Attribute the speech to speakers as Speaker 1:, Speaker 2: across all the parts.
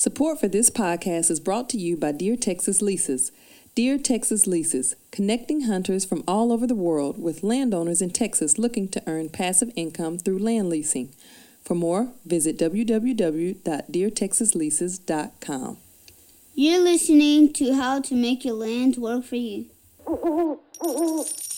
Speaker 1: Support for this podcast is brought to you by Dear Texas Leases. Dear Texas Leases, connecting hunters from all over the world with landowners in Texas looking to earn passive income through land leasing. For more, visit www.deartexasleases.com.
Speaker 2: You're listening to How to Make Your Land Work for You.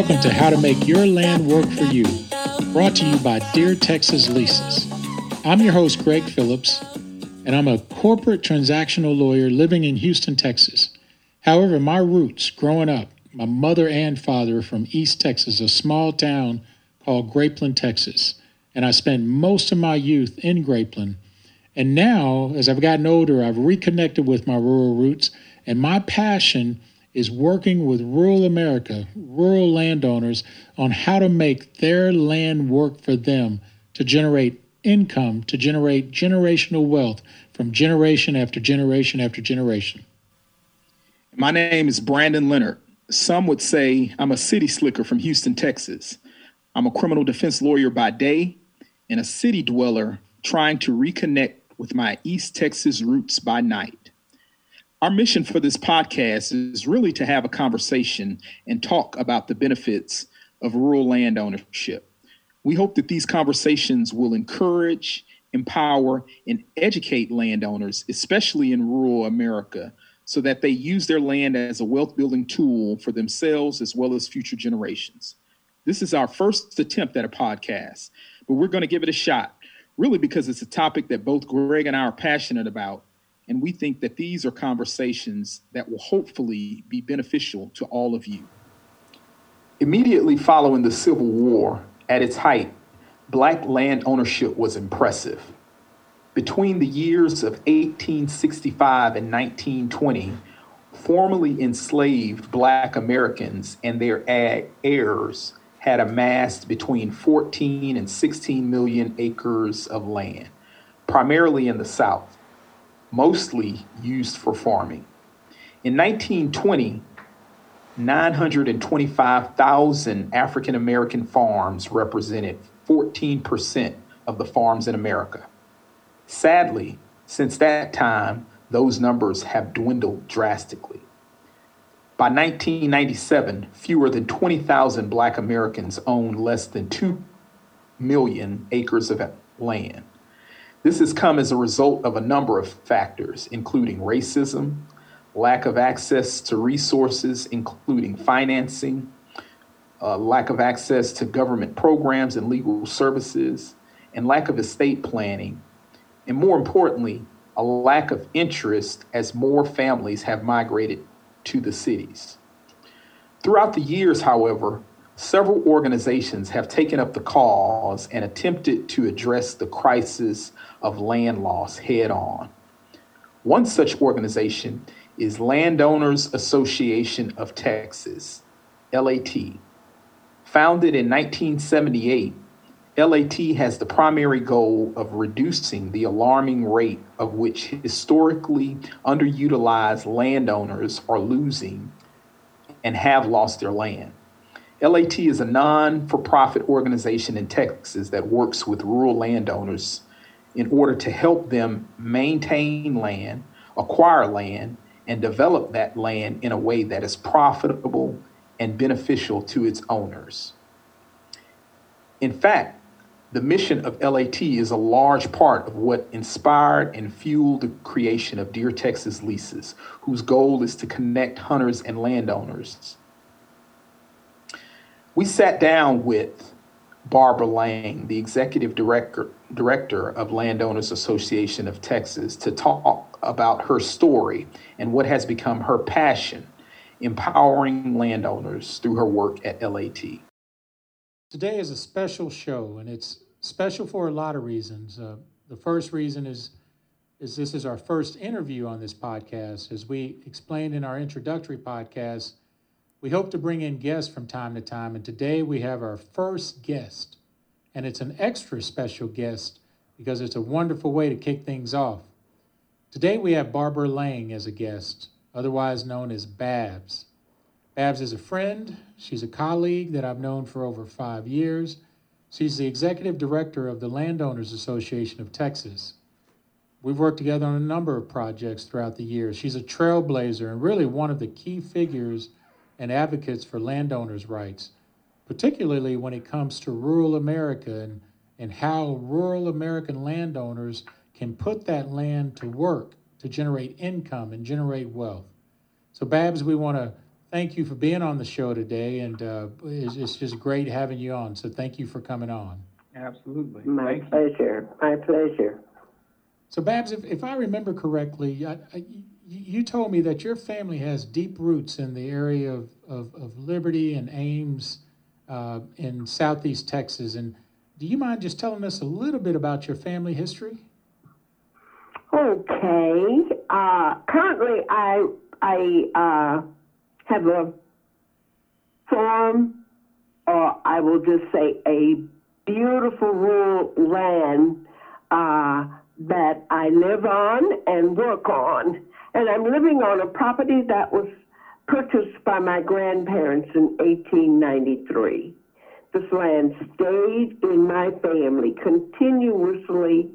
Speaker 3: Welcome to How to Make Your Land Work for You, brought to you by Dear Texas Leases. I'm your host, Greg Phillips, and I'm a corporate transactional lawyer living in Houston, Texas. However, my roots growing up, my mother and father are from East Texas, a small town called Grapeland, Texas. And I spent most of my youth in Grapeland. And now, as I've gotten older, I've reconnected with my rural roots, and my passion is working with rural America, rural landowners, on how to make their land work for them to generate income, to generate generational wealth from generation after generation after generation.
Speaker 4: My name is Brandon Leonard. Some would say I'm a city slicker from Houston, Texas. I'm a criminal defense lawyer by day and a city dweller trying to reconnect with my East Texas roots by night. Our mission for this podcast is really to have a conversation and talk about the benefits of rural land ownership. We hope that these conversations will encourage, empower, and educate landowners, especially in rural America, so that they use their land as a wealth building tool for themselves as well as future generations. This is our first attempt at a podcast, but we're going to give it a shot, really because it's a topic that both Greg and I are passionate about and we think that these are conversations that will hopefully be beneficial to all of you. Immediately following the Civil War, at its height, black land ownership was impressive. Between the years of 1865 and 1920, formerly enslaved black Americans and their heirs had amassed between 14 and 16 million acres of land, primarily in the South mostly used for farming. In 1920, 925,000 African American farms represented 14% of the farms in America. Sadly, since that time, those numbers have dwindled drastically. By 1997, fewer than 20,000 Black Americans owned less than 2 million acres of land. This has come as a result of a number of factors, including racism, lack of access to resources, including financing, uh, lack of access to government programs and legal services, and lack of estate planning. And more importantly, a lack of interest as more families have migrated to the cities. Throughout the years, however, several organizations have taken up the cause and attempted to address the crisis of land loss head on. One such organization is Landowners Association of Texas, LAT. Founded in 1978, LAT has the primary goal of reducing the alarming rate of which historically underutilized landowners are losing and have lost their land. LAT is a non for profit organization in Texas that works with rural landowners in order to help them maintain land, acquire land, and develop that land in a way that is profitable and beneficial to its owners. In fact, the mission of LAT is a large part of what inspired and fueled the creation of Dear Texas Leases, whose goal is to connect hunters and landowners we sat down with Barbara Lang, the executive director, director of Landowners Association of Texas, to talk about her story and what has become her passion, empowering landowners through her work at LAT.
Speaker 3: Today is a special show, and it's special for a lot of reasons. Uh, the first reason is is this is our first interview on this podcast. As we explained in our introductory podcast, we hope to bring in guests from time to time, and today we have our first guest. And it's an extra special guest because it's a wonderful way to kick things off. Today we have Barbara Lang as a guest, otherwise known as Babs. Babs is a friend, she's a colleague that I've known for over five years. She's the executive director of the Landowners Association of Texas. We've worked together on a number of projects throughout the years. She's a trailblazer and really one of the key figures and advocates for landowners' rights, particularly when it comes to rural America and, and how rural American landowners can put that land to work to generate income and generate wealth. So, Babs, we want to thank you for being on the show today, and uh, it's, it's just great having you on. So, thank you for coming on.
Speaker 4: Absolutely.
Speaker 5: My
Speaker 4: Thank you.
Speaker 5: pleasure. My pleasure.
Speaker 3: So, Babs, if, if I remember correctly, I, I, you- told me that your family has deep roots in the area of, of, of Liberty and Ames uh, in southeast Texas. And do you mind just telling us a little bit about your family history?
Speaker 5: Okay. Uh, currently, I I uh, have a farm, or I will just say a beautiful rural land uh, that I live on and work on, and I'm living on a property that was purchased by my grandparents in 1893. This land stayed in my family continuously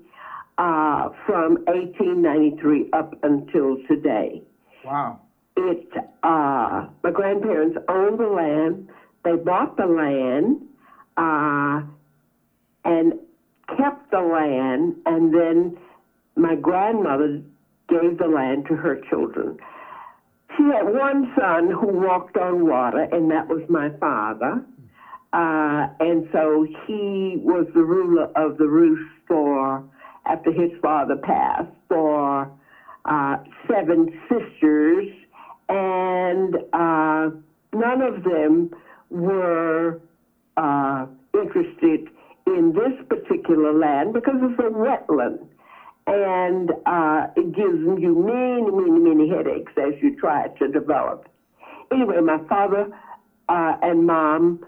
Speaker 5: uh, from 1893 up until today.
Speaker 4: Wow.
Speaker 5: It, uh, my grandparents owned the land. They bought the land uh, and kept the land, and then my grandmother gave the land to her children. She had one son who walked on water, and that was my father. Uh, and so he was the ruler of the roost for, after his father passed, for uh, seven sisters, and uh, none of them were uh, interested in this particular land because it's a wetland. And uh, it gives you many, many, many headaches as you try to develop. Anyway, my father uh, and mom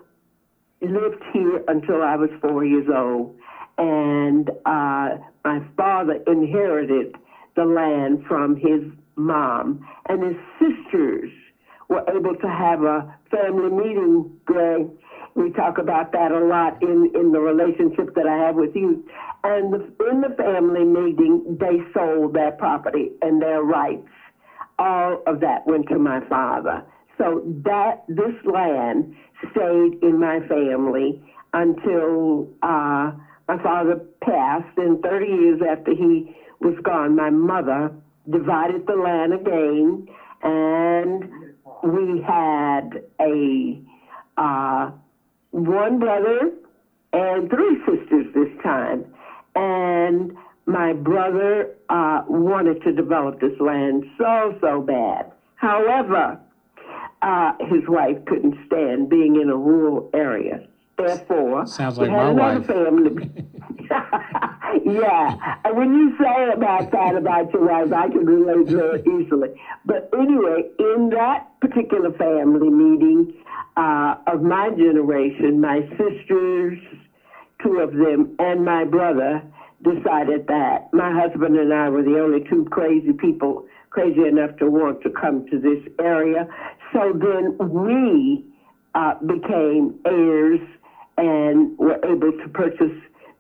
Speaker 5: lived here until I was four years old, and uh, my father inherited the land from his mom, and his sisters were able to have a family meeting. Greg, we talk about that a lot in in the relationship that I have with you. And in the family meeting, they sold their property and their rights. All of that went to my father. So that this land stayed in my family until uh, my father passed. And 30 years after he was gone, my mother divided the land again, and we had a uh, one brother and three sisters this time. And my brother uh, wanted to develop this land so, so bad. However, uh, his wife couldn't stand being in a rural area. Therefore,
Speaker 3: Sounds like my wife.
Speaker 5: family. yeah, and when you say about that about your wife, I can relate very easily. But anyway, in that particular family meeting uh, of my generation, my sisters, two of them, and my brother decided that my husband and I were the only two crazy people crazy enough to want to come to this area. So then we uh, became heirs and were able to purchase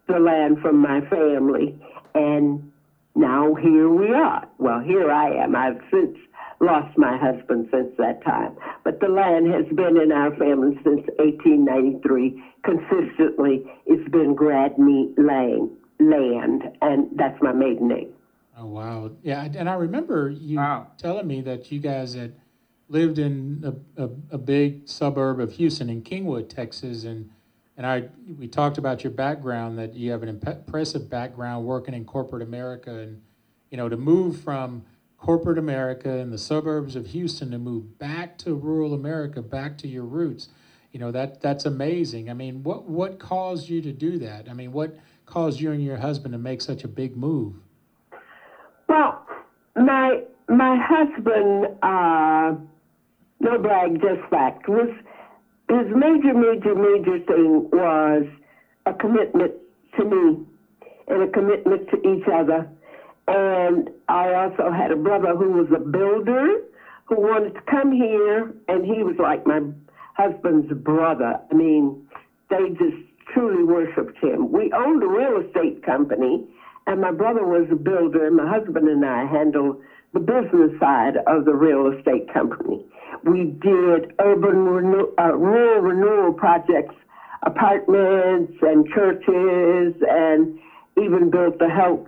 Speaker 5: the land from my family. And now here we are. Well, here I am. I've since lost my husband since that time. But the land has been in our family since 1893. Consistently, it's been Gradney Lane land, and that's my maiden name.
Speaker 3: Oh wow, yeah, and I remember you
Speaker 4: Wow.
Speaker 3: telling me that you guys had lived in a, a, a big suburb of Houston in Kingwood, Texas, and and I we talked about your background that you have an impressive background working in corporate America, and you know to move from corporate America and the suburbs of Houston to move back to rural America, back to your roots. You know that that's amazing. I mean, what what caused you to do that? I mean, what caused you and your husband to make such a big move?
Speaker 5: Well, my my husband, uh, no brag, just fact, was his major, major, major thing was a commitment to me and a commitment to each other and I also had a brother who was a builder who wanted to come here, and he was like my husband's brother. I mean, they just truly worshiped him. We owned a real estate company, and my brother was a builder, and my husband and I handled the business side of the real estate company. We did urban renew- uh, rural renewal projects, apartments and churches, and even built the health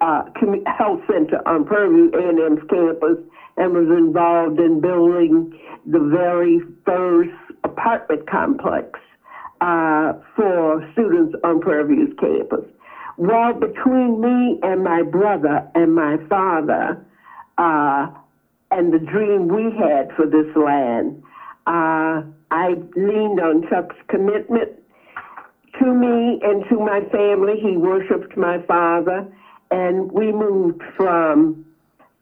Speaker 5: uh, health center on Prairie A&M's campus, and was involved in building the very first apartment complex uh, for students on Prairie View's campus. Well, between me and my brother and my father, uh, and the dream we had for this land, uh, I leaned on Chuck's commitment to me and to my family. He worshiped my father, and we moved from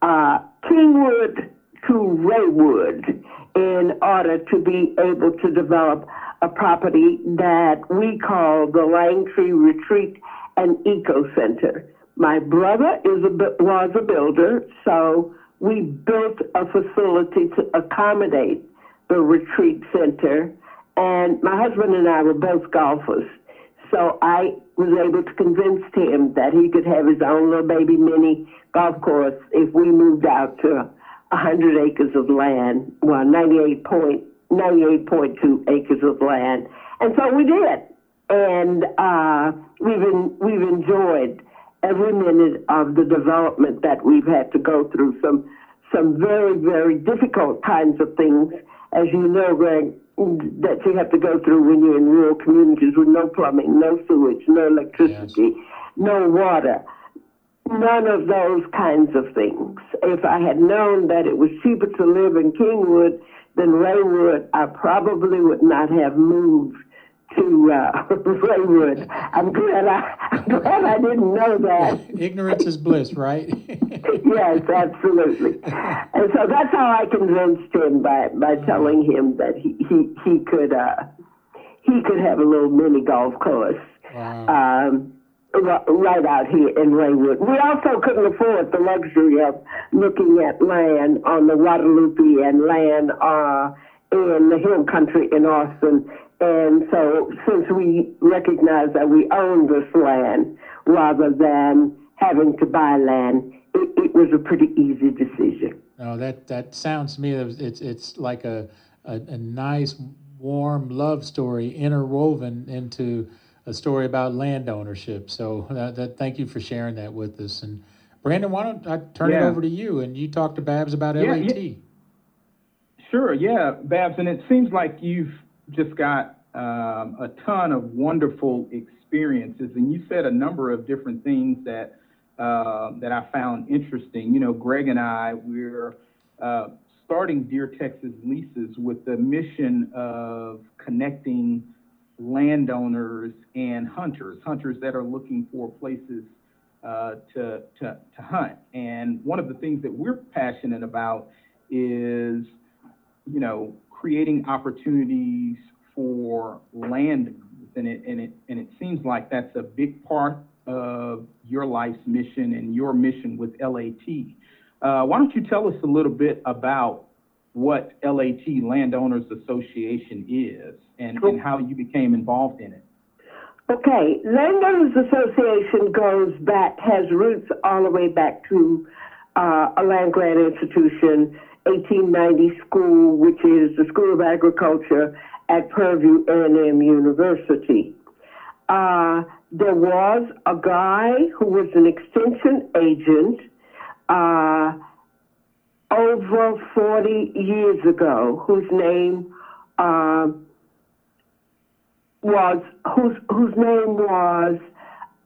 Speaker 5: uh, Kingwood to Raywood in order to be able to develop a property that we call the Langtree Retreat and Eco Center. My brother is a, was a builder, so we built a facility to accommodate the retreat center. And my husband and I were both golfers. So I was able to convince him that he could have his own little baby mini golf course if we moved out to 100 acres of land, well, 98.98.2 98.2 acres of land. And so we did. And uh, we've, in, we've enjoyed every minute of the development that we've had to go through. Some, some very, very difficult kinds of things, as you know, Greg, that you have to go through when you're in rural communities with no plumbing, no sewage, no electricity, yes. no water. None of those kinds of things. If I had known that it was cheaper to live in Kingwood than Raywood, I probably would not have moved to uh, Raywood. I'm glad I, I'm glad I didn't know that.
Speaker 3: Ignorance is bliss, right?
Speaker 5: yes, absolutely. And so that's how I convinced him by by telling him that he he, he could uh, he could have a little mini golf course. Wow. Um, right out here in Raywood. We also couldn't afford the luxury of looking at land on the Guadalupe and land uh, in the hill country in Austin and so, since we recognize that we own this land rather than having to buy land, it, it was a pretty easy decision.
Speaker 3: No, that, that sounds to me it's it's like a, a, a nice warm love story interwoven into a story about land ownership. So that, that thank you for sharing that with us. And Brandon, why don't I turn yeah. it over to you and you talk to Babs about yeah, LAT? Yeah.
Speaker 6: Sure, yeah, Babs, and it seems like you've just got um, a ton of wonderful experiences, and you said a number of different things that uh, that I found interesting. You know, Greg and I we're uh, starting Dear Texas Leases with the mission of connecting landowners and hunters, hunters that are looking for places uh, to, to, to hunt. And one of the things that we're passionate about is, you know, creating opportunities for land and it and it and it seems like that's a big part of your life's mission and your mission with LAT. Uh, why don't you tell us a little bit about what LAT Landowners Association is and, and how you became involved in it?
Speaker 5: Okay, Landowners Association goes back, has roots all the way back to uh, a land grant institution 1890 school, which is the School of Agriculture at Prairie View A&M University. Uh, there was a guy who was an extension agent uh, over 40 years ago, whose name uh, was whose whose name was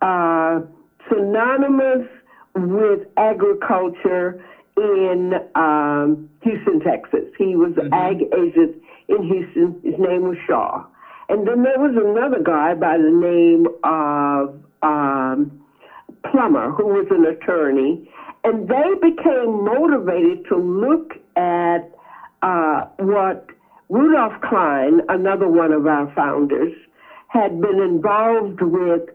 Speaker 5: uh, synonymous with agriculture in um, Houston, Texas. He was mm-hmm. ag agent in Houston. His name was Shaw. And then there was another guy by the name of um, Plummer, who was an attorney. And they became motivated to look at uh, what Rudolph Klein, another one of our founders, had been involved with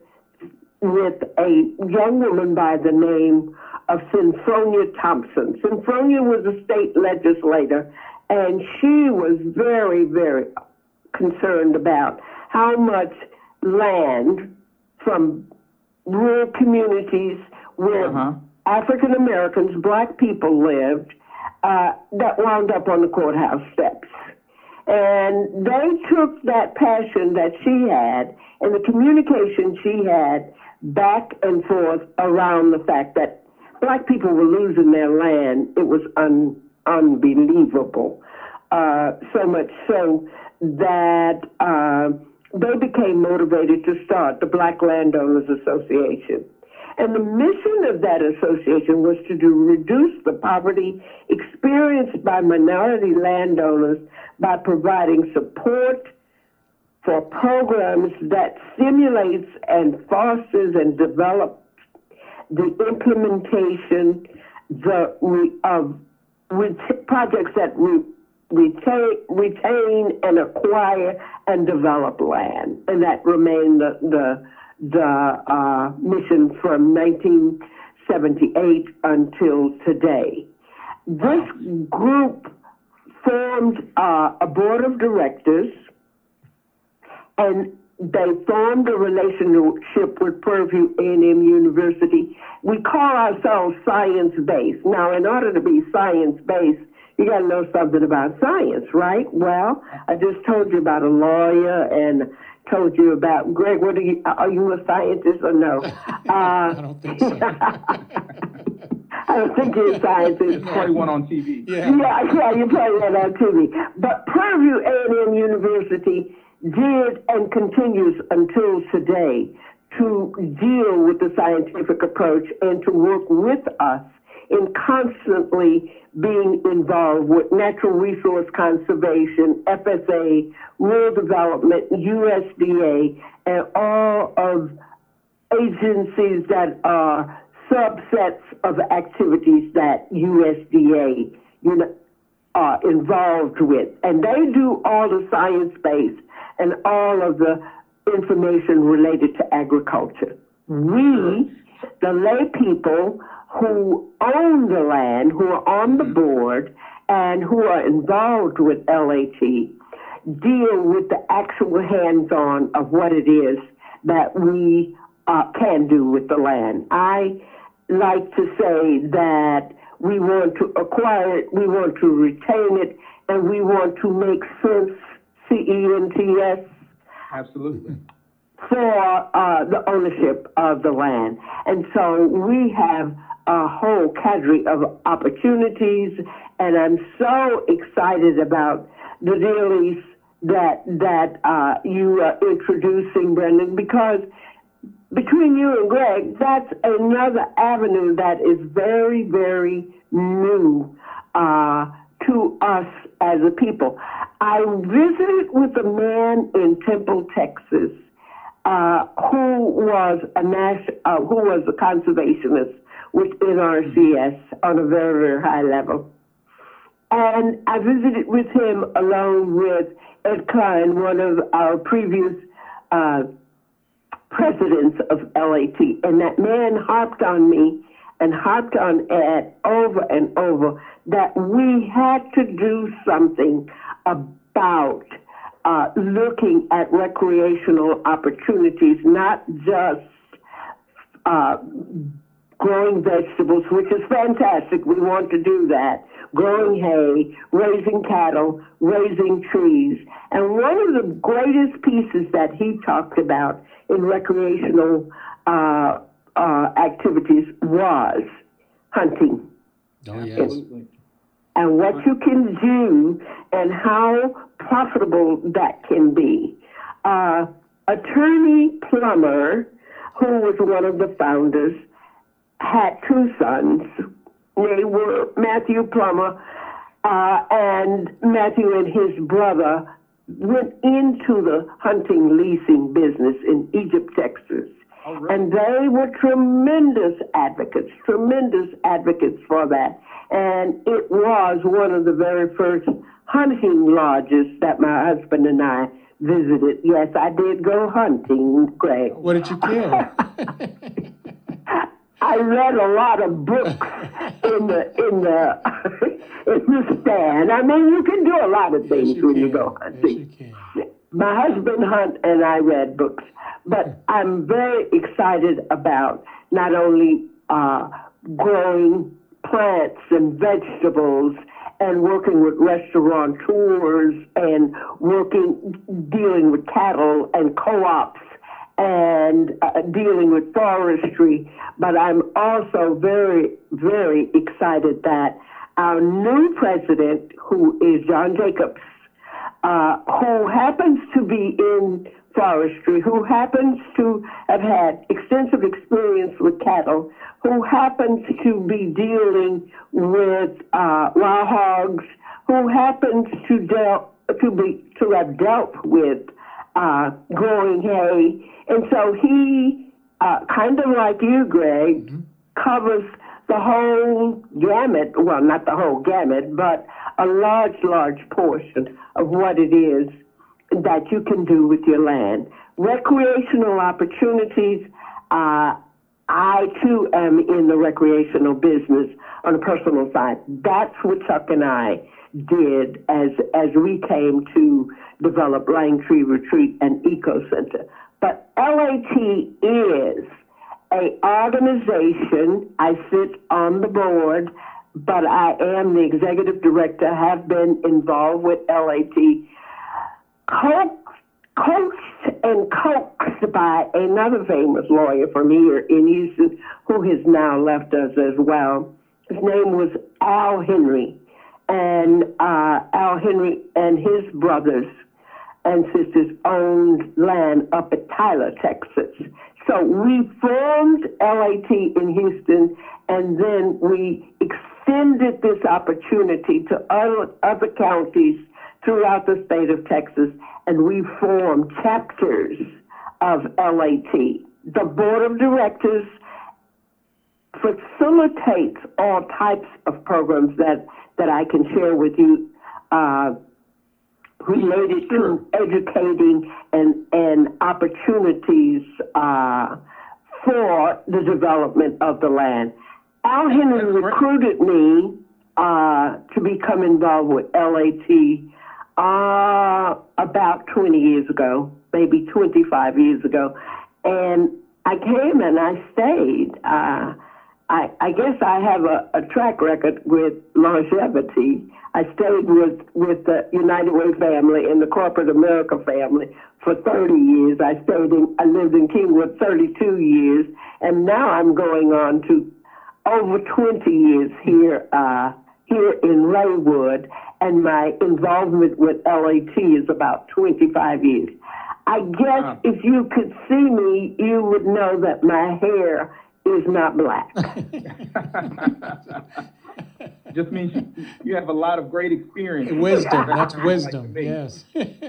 Speaker 5: with a young woman by the name of Senfronia Thompson. Senfronia was a state legislator, and she was very, very concerned about how much land from rural communities where
Speaker 4: Uh-huh.
Speaker 5: African Americans, black people lived, uh, that wound up on the courthouse steps. And they took that passion that she had and the communication she had back and forth around the fact that black people were losing their land. It was un- unbelievable. Uh, so much so that uh, they became motivated to start the Black Landowners Association. And the mission of that association was to do, reduce the poverty experienced by minority landowners by providing support for programs that stimulates and fosters and develops the implementation the re, of projects that re, retain, retain and acquire and develop land, and that remained the the, the uh, mission from 1978 until today. This group formed uh, a board of directors and they formed a relationship with Prairie View A&M University. We call ourselves science-based. Now, in order to be science-based, you got to know something about science, right? Well, I just told you about a lawyer and told you about Greg. What are you? Are you a scientist or no? Uh,
Speaker 3: I don't think so.
Speaker 5: I don't think you're a scientist.
Speaker 4: Play one on TV.
Speaker 3: Yeah.
Speaker 5: Yeah, yeah, you play that on TV. But Prairie View A&M University did and continues until today to deal with the scientific approach and to work with us in constantly being involved with natural resource conservation, FSA, rural development, USDA, and all of agencies that are subsets of activities that USDA are involved with. And they do all the science based and all of the information related to agriculture. We, the lay people who own the land, who are on the board, and who are involved with LAT, deal with the actual hands on of what it is that we uh, can do with the land. I like to say that we want to acquire it, we want to retain it, and we want to make sense, C E N T S,
Speaker 4: Absolutely.
Speaker 5: for uh, the ownership of the land. And so we have a whole cadre of opportunities, and I'm so excited about the dealies that that uh, you are introducing, Brendan, because between you and Greg, that's another avenue that is very, very new uh, to us as a people. I visited with a man in Temple, Texas, uh, who was a nas- uh, who was a conservationist with NRCS on a very, very high level. And I visited with him along with Ed Klein, one of our previous uh, presidents of LAT. And that man harped on me and harped on Ed over and over that we had to do something about uh, looking at recreational opportunities, not just uh, growing vegetables, which is fantastic. We want to do that. Growing hay, raising cattle, raising trees. And one of the greatest pieces that he talked about in recreational uh, uh, activities was hunting
Speaker 3: Oh, yes.
Speaker 4: Absolutely.
Speaker 5: And what you can do and how profitable that can be. Uh, attorney Plummer, who was one of the founders, had two sons. They were Matthew Plummer uh, and Matthew and his brother went into the hunting leasing business in Egypt, Texas. Oh, and they were tremendous advocates, tremendous advocates for that. And it was one of the very first hunting lodges that my husband and I visited. Yes, I did go hunting, Greg.
Speaker 3: What did you kill?
Speaker 5: I read a lot of books in the in the in the stand. I mean, you can do a lot of things
Speaker 3: Yes, you
Speaker 5: when you
Speaker 3: can.
Speaker 5: go
Speaker 3: Yes,
Speaker 5: hunting.
Speaker 3: you can.
Speaker 5: My husband hunt and I read books, but I'm very excited about not only uh, growing plants and vegetables and working with restaurateurs and working dealing with cattle and co-ops and uh, dealing with forestry, but I'm also very, very excited that our new president, who is John Jacobs, uh, who happens to be in forestry, who happens to have had extensive experience with cattle, who happens to be dealing with uh, wild hogs, who happens to deal to be to have dealt with uh, growing hay, and so he, uh, kind of like you, Greg, covers the whole gamut. Well, not the whole gamut, but a large, large portion of what it is that you can do with your land. Recreational opportunities. Uh, I too am in the recreational business on a personal side. That's what Chuck and I did as as we came to develop Langtree Retreat and Eco Center. But LAT is a organization. I sit on the board, but I am the executive director. Have been involved with LAT, coached, coached and coaxed by another famous lawyer from here in Houston, who has now left us as well. His name was Al Henry, and uh, Al Henry and his brothers and sisters owned land up at Tyler, Texas. So we formed LAT in Houston, and then we extended this opportunity to other, other counties throughout the state of Texas, and we formed chapters of LAT. The board of directors facilitates all types of programs that, that I can share with you. Uh, related to educating and, and opportunities uh, for the development of the land. Al Henry recruited me uh, to become involved with LAT uh, about 20 years ago, maybe 25 years ago. And I came and I stayed. Uh, I, I guess I have a, a track record with longevity. I stayed with, with the United Way family and the corporate America family for 30 years. I stayed in, I lived in Kingwood 32 years, and now I'm going on to over 20 years here, uh, here in Raywood, and my involvement with LAT is about 25 years. I guess
Speaker 4: Wow.
Speaker 5: if you could see me, you would know that my hair is not black.
Speaker 4: Just means you, you have a lot of great experience.
Speaker 3: Wisdom, that's
Speaker 4: Like
Speaker 3: wisdom,
Speaker 4: me.
Speaker 3: yes.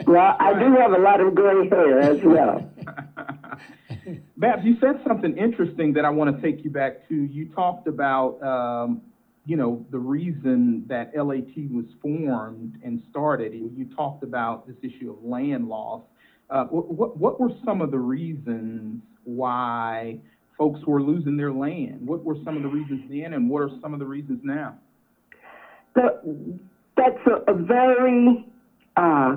Speaker 5: well, I do have a lot of gray hair as well.
Speaker 4: Babs, you said something interesting that I want to take you back to. You talked about, um, you know, the reason that LAT was formed and started, and you talked about this issue of land loss. Uh, what, what, what were some of the reasons why folks were losing their land? What were some of the reasons then, and what are some of the reasons now?
Speaker 5: The, that's a, a very uh,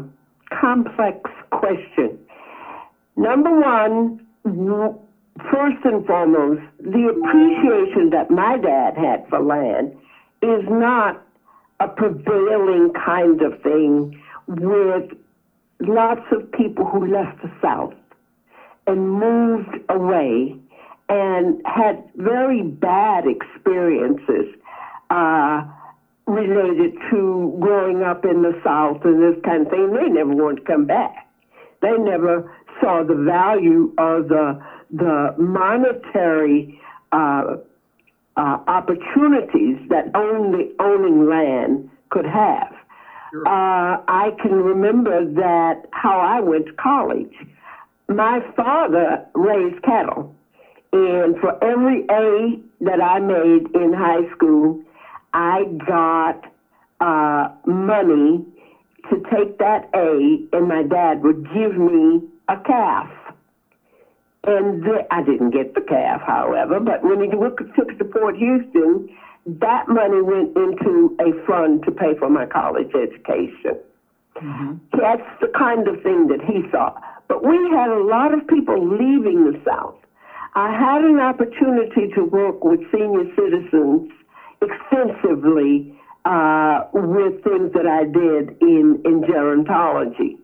Speaker 5: complex question. Number one, first and foremost, the appreciation that my dad had for land is not a prevailing kind of thing with lots of people who left the South and moved away and had very bad experiences uh, related to growing up in the South and this kind of thing. They never wanted to come back. They never saw the value of the the monetary uh, uh, opportunities that only owning land could have.
Speaker 4: Sure.
Speaker 5: Uh, I can remember that how I went to college. My father raised cattle, and for every A that I made in high school, I got uh, money to take that A, and my dad would give me a calf. And the, I didn't get the calf, however, but when he took it to Port Houston, that money went into a fund to pay for my college education. Mm-hmm. That's the kind of thing that he saw. But we had a lot of people leaving the South. I had an opportunity to work with senior citizens extensively uh, with things that I did in, in gerontology.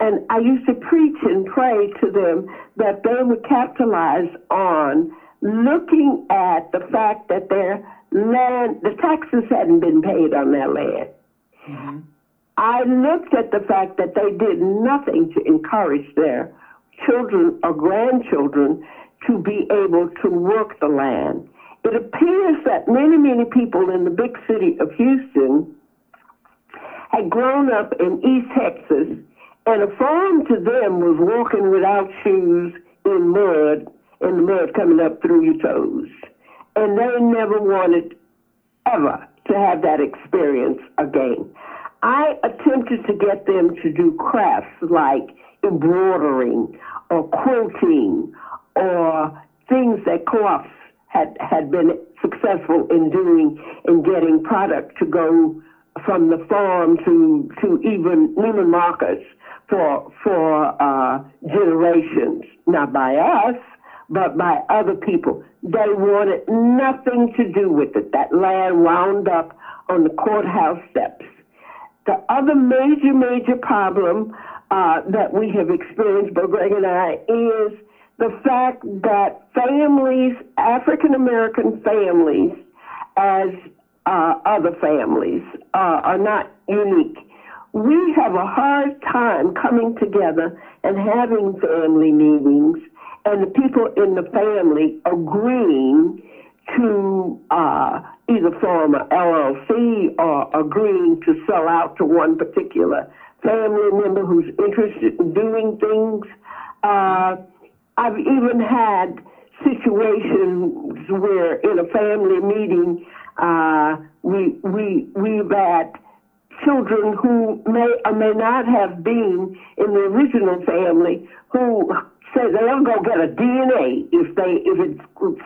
Speaker 5: And I used to preach and pray to them that they would capitalize on looking at the fact that their land, the taxes hadn't been paid on their land. Mm-hmm. I looked at the fact that they did nothing to encourage their children or grandchildren to be able to work the land. It appears that many, many people in the big city of Houston had grown up in East Texas, and a farm to them was walking without shoes in mud, and the mud coming up through your toes. And they never wanted ever to have that experience again. I attempted to get them to do crafts like embroidering or quilting or things that co-ops had, had been successful in doing in getting product to go from the farm to, to even Neiman Marcus for, for uh, generations, not by us, but by other people. They wanted nothing to do with it. That land wound up on the courthouse steps. The other major, major problem uh, that we have experienced, both Greg and I, is the fact that families, African American families, as uh, other families, uh, are not unique. We have a hard time coming together and having family meetings and the people in the family agreeing to uh, either form an LLC or agreeing to sell out to one particular family member who's interested in doing things. I've even had situations where in a family meeting, uh, we, we, we've had children who may or may not have been in the original family who say they'll go get a DNA if they if it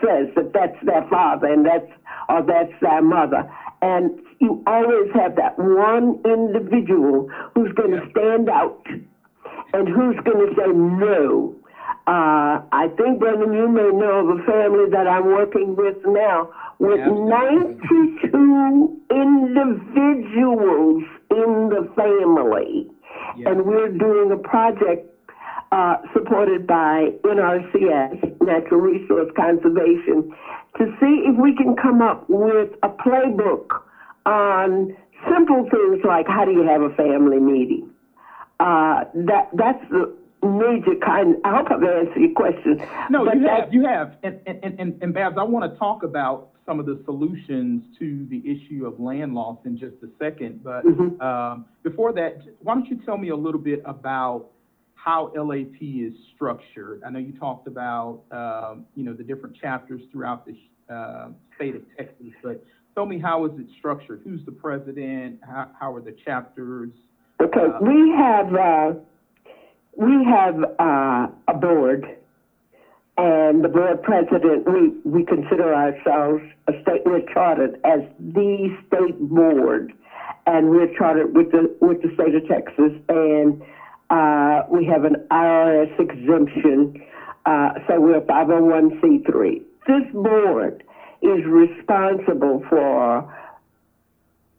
Speaker 5: says that that's their father and that's or that's their mother. And you always have that one individual who's going to stand out and who's going to say no. Uh, I think, Brendan, you may know of a family that I'm working with now with 92 individuals in the family. And we're doing a project uh, supported by NRCS, Natural Resource Conservation, to see if we can come up with a playbook on simple things like how do you have a family meeting. Uh, that that's the major kind. I hope I've answered your question.
Speaker 4: No, you have, you have, and and and, and Babs, I want to talk about some of the solutions to the issue of land loss in just a second. But mm-hmm. um, before that, why don't you tell me a little bit about how LAT is structured. I know you talked about, um, you know, the different chapters throughout the uh, state of Texas, but tell me how is it structured? Who's the president? How, how are the chapters?
Speaker 5: Okay, uh, we have uh, we have uh, a board, and the board president. We we consider ourselves a state. We're chartered as the state board, and we're chartered with the with the state of Texas and uh, we have an IRS exemption, uh, so we're 501c3. This board is responsible for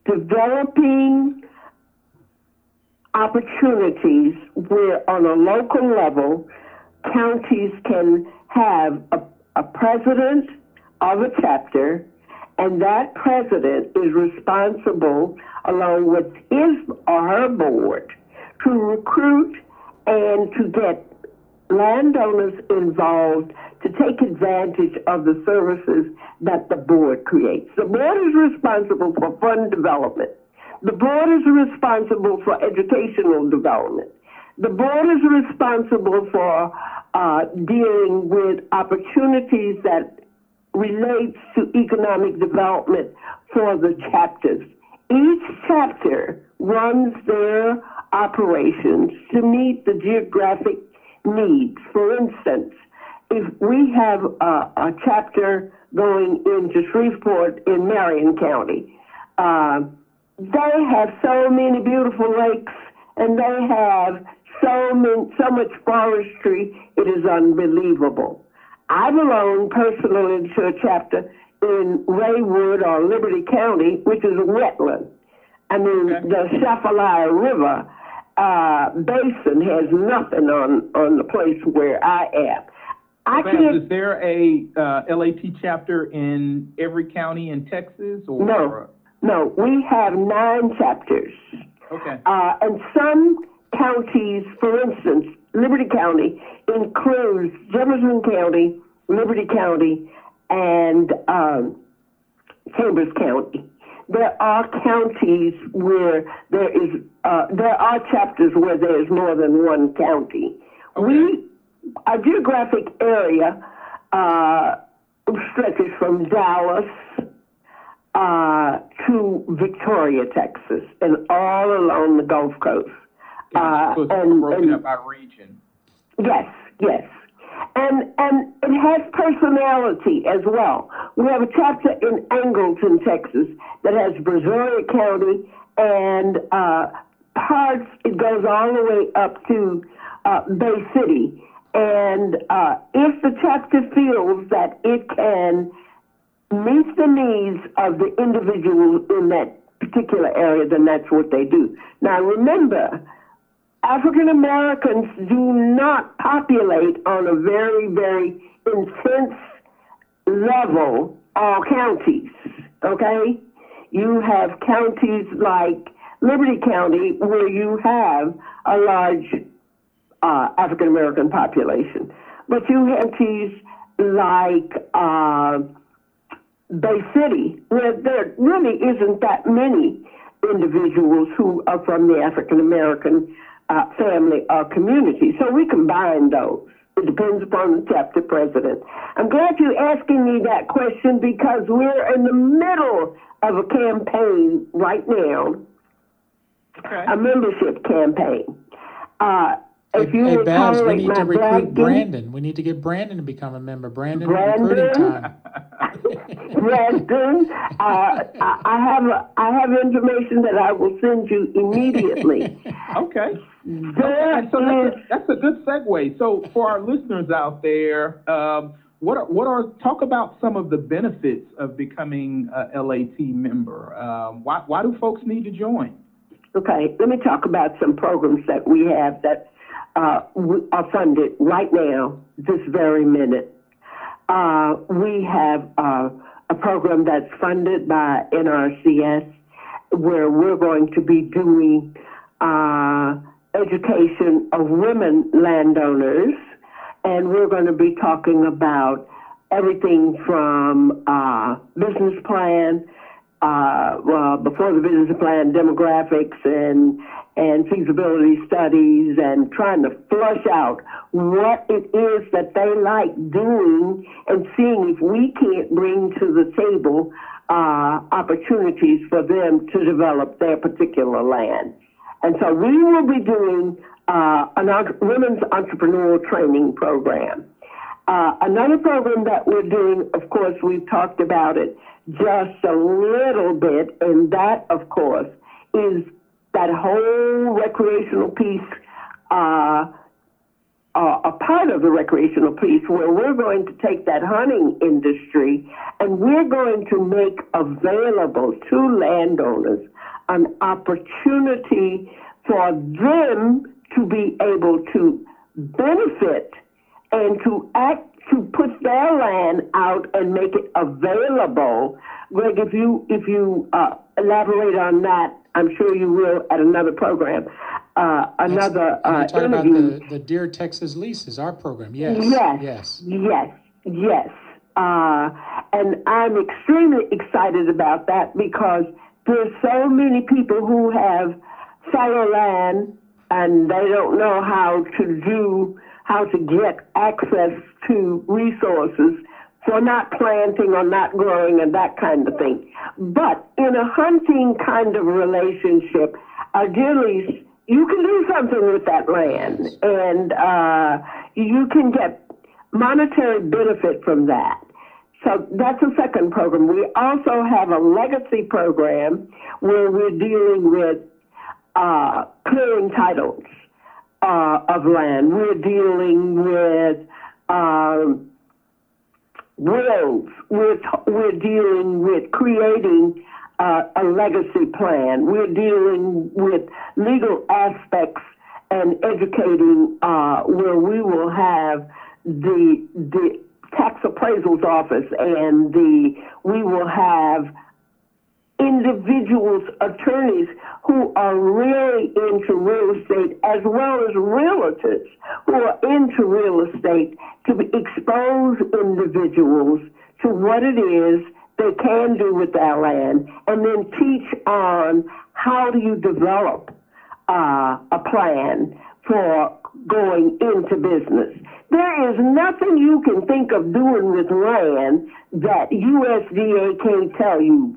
Speaker 5: developing opportunities where on a local level, counties can have a, a president of a chapter, and that president is responsible along with his or her board to recruit and to get landowners involved to take advantage of the services that the board creates. The board is responsible for fund development. The board is responsible for educational development. The board is responsible for uh, dealing with opportunities that relates to economic development for the chapters. Each chapter runs their operations to meet the geographic needs. For instance, if we have a, a chapter going into Shreveport in Marion County, uh, they have so many beautiful lakes and they have so many, so much forestry. It is unbelievable. I belong personally to a chapter in Raywood or Liberty County, which is a wetland. I mean,
Speaker 4: Okay.
Speaker 5: the Atchafalaya River uh, basin has nothing on on the place where I am. I
Speaker 4: is there a uh, LAT chapter in every county in Texas? Or
Speaker 5: No, no. We have nine chapters.
Speaker 4: Okay.
Speaker 5: Uh, and some counties, for instance, Liberty County includes Jefferson County, Liberty County, and um, Chambers County. There are counties where there is, uh, there are chapters where there is more than one county. We, our geographic area uh, stretches from Dallas uh, to Victoria, Texas, and all along the Gulf Coast. Uh, and,
Speaker 4: broken
Speaker 5: and
Speaker 4: up by region.
Speaker 5: Yes, yes. And and it has personality as well. We have a chapter in Angleton, Texas, that has Brazoria County and uh, parts. It goes all the way up to uh, Bay City. And uh, if the chapter feels that it can meet the needs of the individual in that particular area, then that's what they do. Now remember, African Americans do not populate on a very, very intense level all counties, okay? You have counties like Liberty County where you have a large uh, African American population. But you have counties like uh, Bay City where there really isn't that many individuals who are from the African American uh, family or community. So we combine those. It depends upon the chapter president. I'm glad you're asking me that question because we're in the middle of a campaign right now,
Speaker 4: Okay.
Speaker 5: a membership campaign. Uh, if you
Speaker 3: Hey, Babs, we need to recruit
Speaker 5: bragging-
Speaker 3: Brandon. We need to get Brandon to become a member. Brandon,
Speaker 5: Brandon?
Speaker 3: recruiting time.
Speaker 5: Preston, uh, I have a, I have information that I will send you immediately.
Speaker 4: Okay. And so that's a, that's a good segue. So for our listeners out there, um, what are, what are talk about some of the benefits of becoming a LAT member? Um, why why do folks need to join?
Speaker 5: okay. Let me talk about some programs that we have that uh, are funded right now, this very minute. Uh, we have uh, a program that's funded by NRCS where we're going to be doing uh, education of women landowners, and we're going to be talking about everything from uh, business plan, uh, well, before the business plan, demographics and and feasibility studies, and trying to flush out what it is that they like doing, and seeing if we can't bring to the table uh, opportunities for them to develop their particular land. And so we will be doing uh, women's entrepreneurial training program. Uh, another program that we're doing, of course, we've talked about it just a little bit, and that, of course, is that whole recreational piece, uh, uh, a part of the recreational piece where we're going to take that hunting industry and we're going to make available to landowners an opportunity for them to be able to benefit and to act to put their land out and make it available. Greg, if you if you uh, elaborate on that, I'm sure you will at another program, uh, another uh,
Speaker 3: talking about
Speaker 5: interview.
Speaker 3: the, the Deer Texas Leases, our program. Yes.
Speaker 5: Yes.
Speaker 3: Yes.
Speaker 5: Yes. Yes. Uh, and I'm extremely excited about that because there's so many people who have fallow land and they don't know how to do, how to get access to resources for not planting or not growing and that kind of thing. But in a hunting kind of relationship, dear you can do something with that land and uh, you can get monetary benefit from that. So that's a second program. We also have a legacy program where we're dealing with uh, clearing titles uh, of land. We're dealing with um, wills. We're, t- we're dealing with creating uh, a legacy plan. We're dealing with legal aspects and educating uh, where we will have the the tax appraisal's office and the we will have individuals, attorneys who are really into real estate as well as realtors who are into real estate to expose individuals to what it is they can do with that land and then teach on how do you develop uh, a plan for going into business. There is nothing you can think of doing with land that USDA can't tell you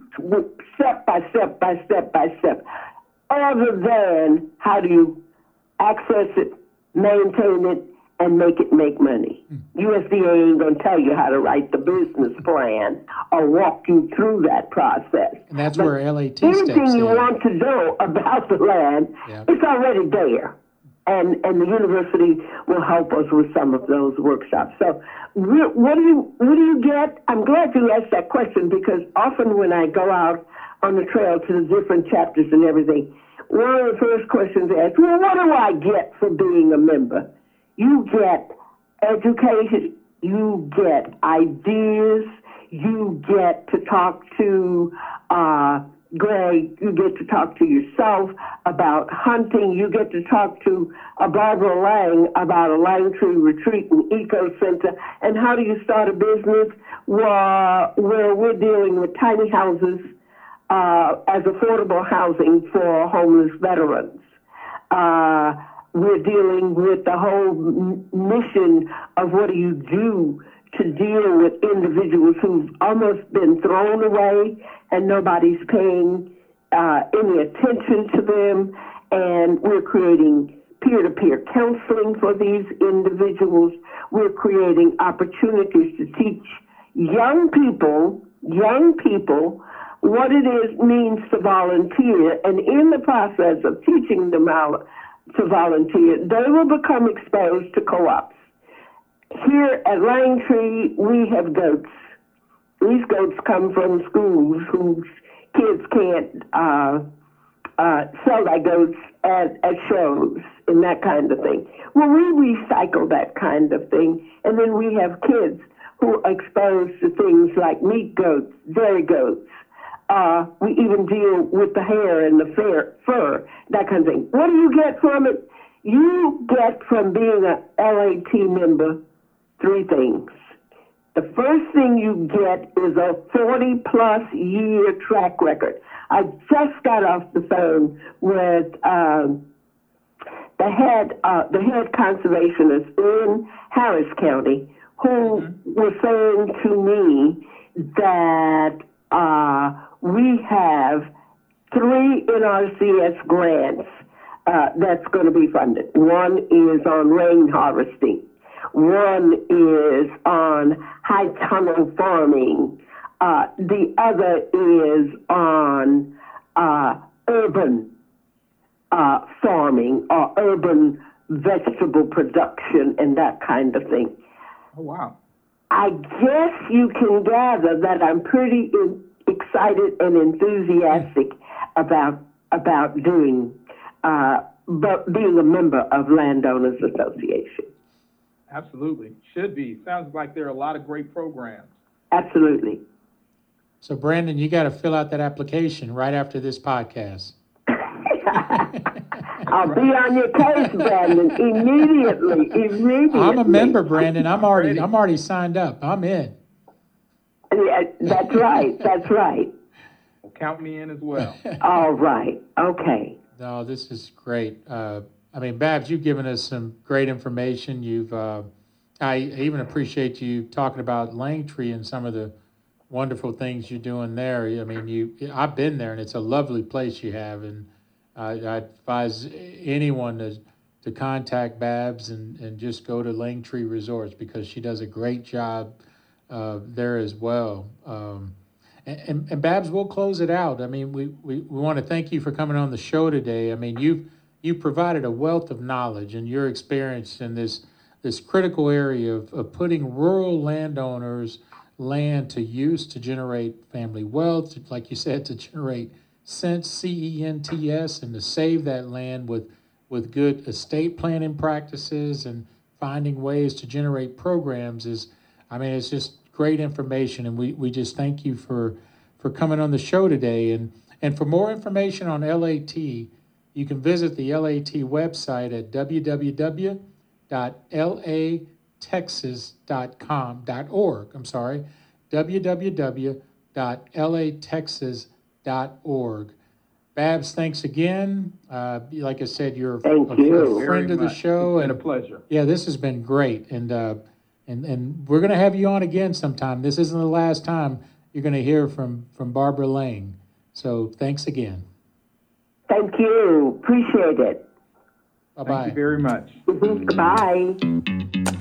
Speaker 5: step by step by step by step, other than how do you access it, maintain it, and make it make money. Hmm. USDA ain't gonna tell you how to write the business plan or walk you through that process.
Speaker 3: And that's
Speaker 5: But
Speaker 3: where LAT
Speaker 5: Anything
Speaker 3: steps
Speaker 5: you want to know about the land,
Speaker 3: Yeah.
Speaker 5: it's already there. And, and the university will help us with some of those workshops. So, what do you what do you get? I'm glad you asked that question because often when I go out on the trail to the different chapters and everything, one of the first questions asked, well, what do I get for being a member? You get education, you get ideas, you get to talk to uh, Greg, you get to talk to yourself about hunting, you get to talk to uh, Barbara Lang about a Langtree retreat and eco center, and how do you start a business? Where, we're dealing with tiny houses uh, as affordable housing for homeless veterans. Uh, we're dealing with the whole mission of what do you do to deal with individuals who've almost been thrown away and nobody's paying uh, any attention to them. And we're creating peer-to-peer counseling for these individuals. We're creating opportunities to teach young people, young people, what it is means to volunteer, and in the process of teaching them how to volunteer, they will become exposed to co-ops. Here at Langtree, we have goats. These goats come from schools whose kids can't uh, uh, sell their goats at, at shows and that kind of thing. Well, we recycle that kind of thing, and then we have kids who are exposed to things like meat goats, dairy goats, uh, we even deal with the hair and the fur, fur, that kind of thing. What do you get from it? You get from being a LAT member three things. The first thing you get is a 40 plus year track record. I just got off the phone with um, the head, uh, the head conservationist in Harris County, who was saying to me that uh, we have three NRCS grants uh, that's going to be funded. One is on rain harvesting. One is on high tunnel farming. Uh, the other is on uh, urban uh, farming or urban vegetable production and that kind of thing.
Speaker 4: Oh, wow.
Speaker 5: I guess you can gather that I'm pretty in, excited and enthusiastic about about doing, uh, but being a member of Landowners Association.
Speaker 4: Absolutely. Should be. Sounds like there are a lot of great programs.
Speaker 5: Absolutely.
Speaker 3: So Brandon, you got to fill out that application right after this podcast.
Speaker 5: I'll be on your case, Brandon, immediately. Immediately.
Speaker 3: I'm a member, Brandon. I'm already I'm already signed up. I'm in.
Speaker 5: Yeah, that's right. That's right.
Speaker 4: Well, count me in as well.
Speaker 5: All right. Okay.
Speaker 3: No, this is great. Uh, I mean, Babs, you've given us some great information. You've, uh, I even appreciate you talking about Langtree and some of the wonderful things you're doing there. I mean, you, I've been there, and it's a lovely place you have, and I, I advise anyone to to contact Babs and, and just go to Langtree Resorts because she does a great job uh, there as well. Um, and, and, and Babs, we'll close it out. I mean, we, we, we want to thank you for coming on the show today. I mean, you've you provided a wealth of knowledge and your experience in this this critical area of, of putting rural landowners land to use to generate family wealth, like you said, to generate cents, C E N T S, and to save that land with with good estate planning practices and finding ways to generate programs is I mean it's just great information and we, we just thank you for for coming on the show today. And and for more information on LAT you can visit the LAT website at www.latexas.com.org I'm sorry www.latexas.org Babs, thanks again. Uh, like I said, you're
Speaker 5: Thank
Speaker 3: a,
Speaker 5: you.
Speaker 3: a friend of the
Speaker 4: much.
Speaker 3: show,
Speaker 4: It's been
Speaker 3: and
Speaker 4: a pleasure.
Speaker 3: yeah, this has been great, and uh, and and we're gonna have you on again sometime. This isn't the last time you're gonna hear from from Barbara Lang. So thanks again.
Speaker 5: Thank you. Appreciate it.
Speaker 3: Bye
Speaker 4: Thank you
Speaker 3: bye.
Speaker 4: very much.
Speaker 5: Mhm. Bye.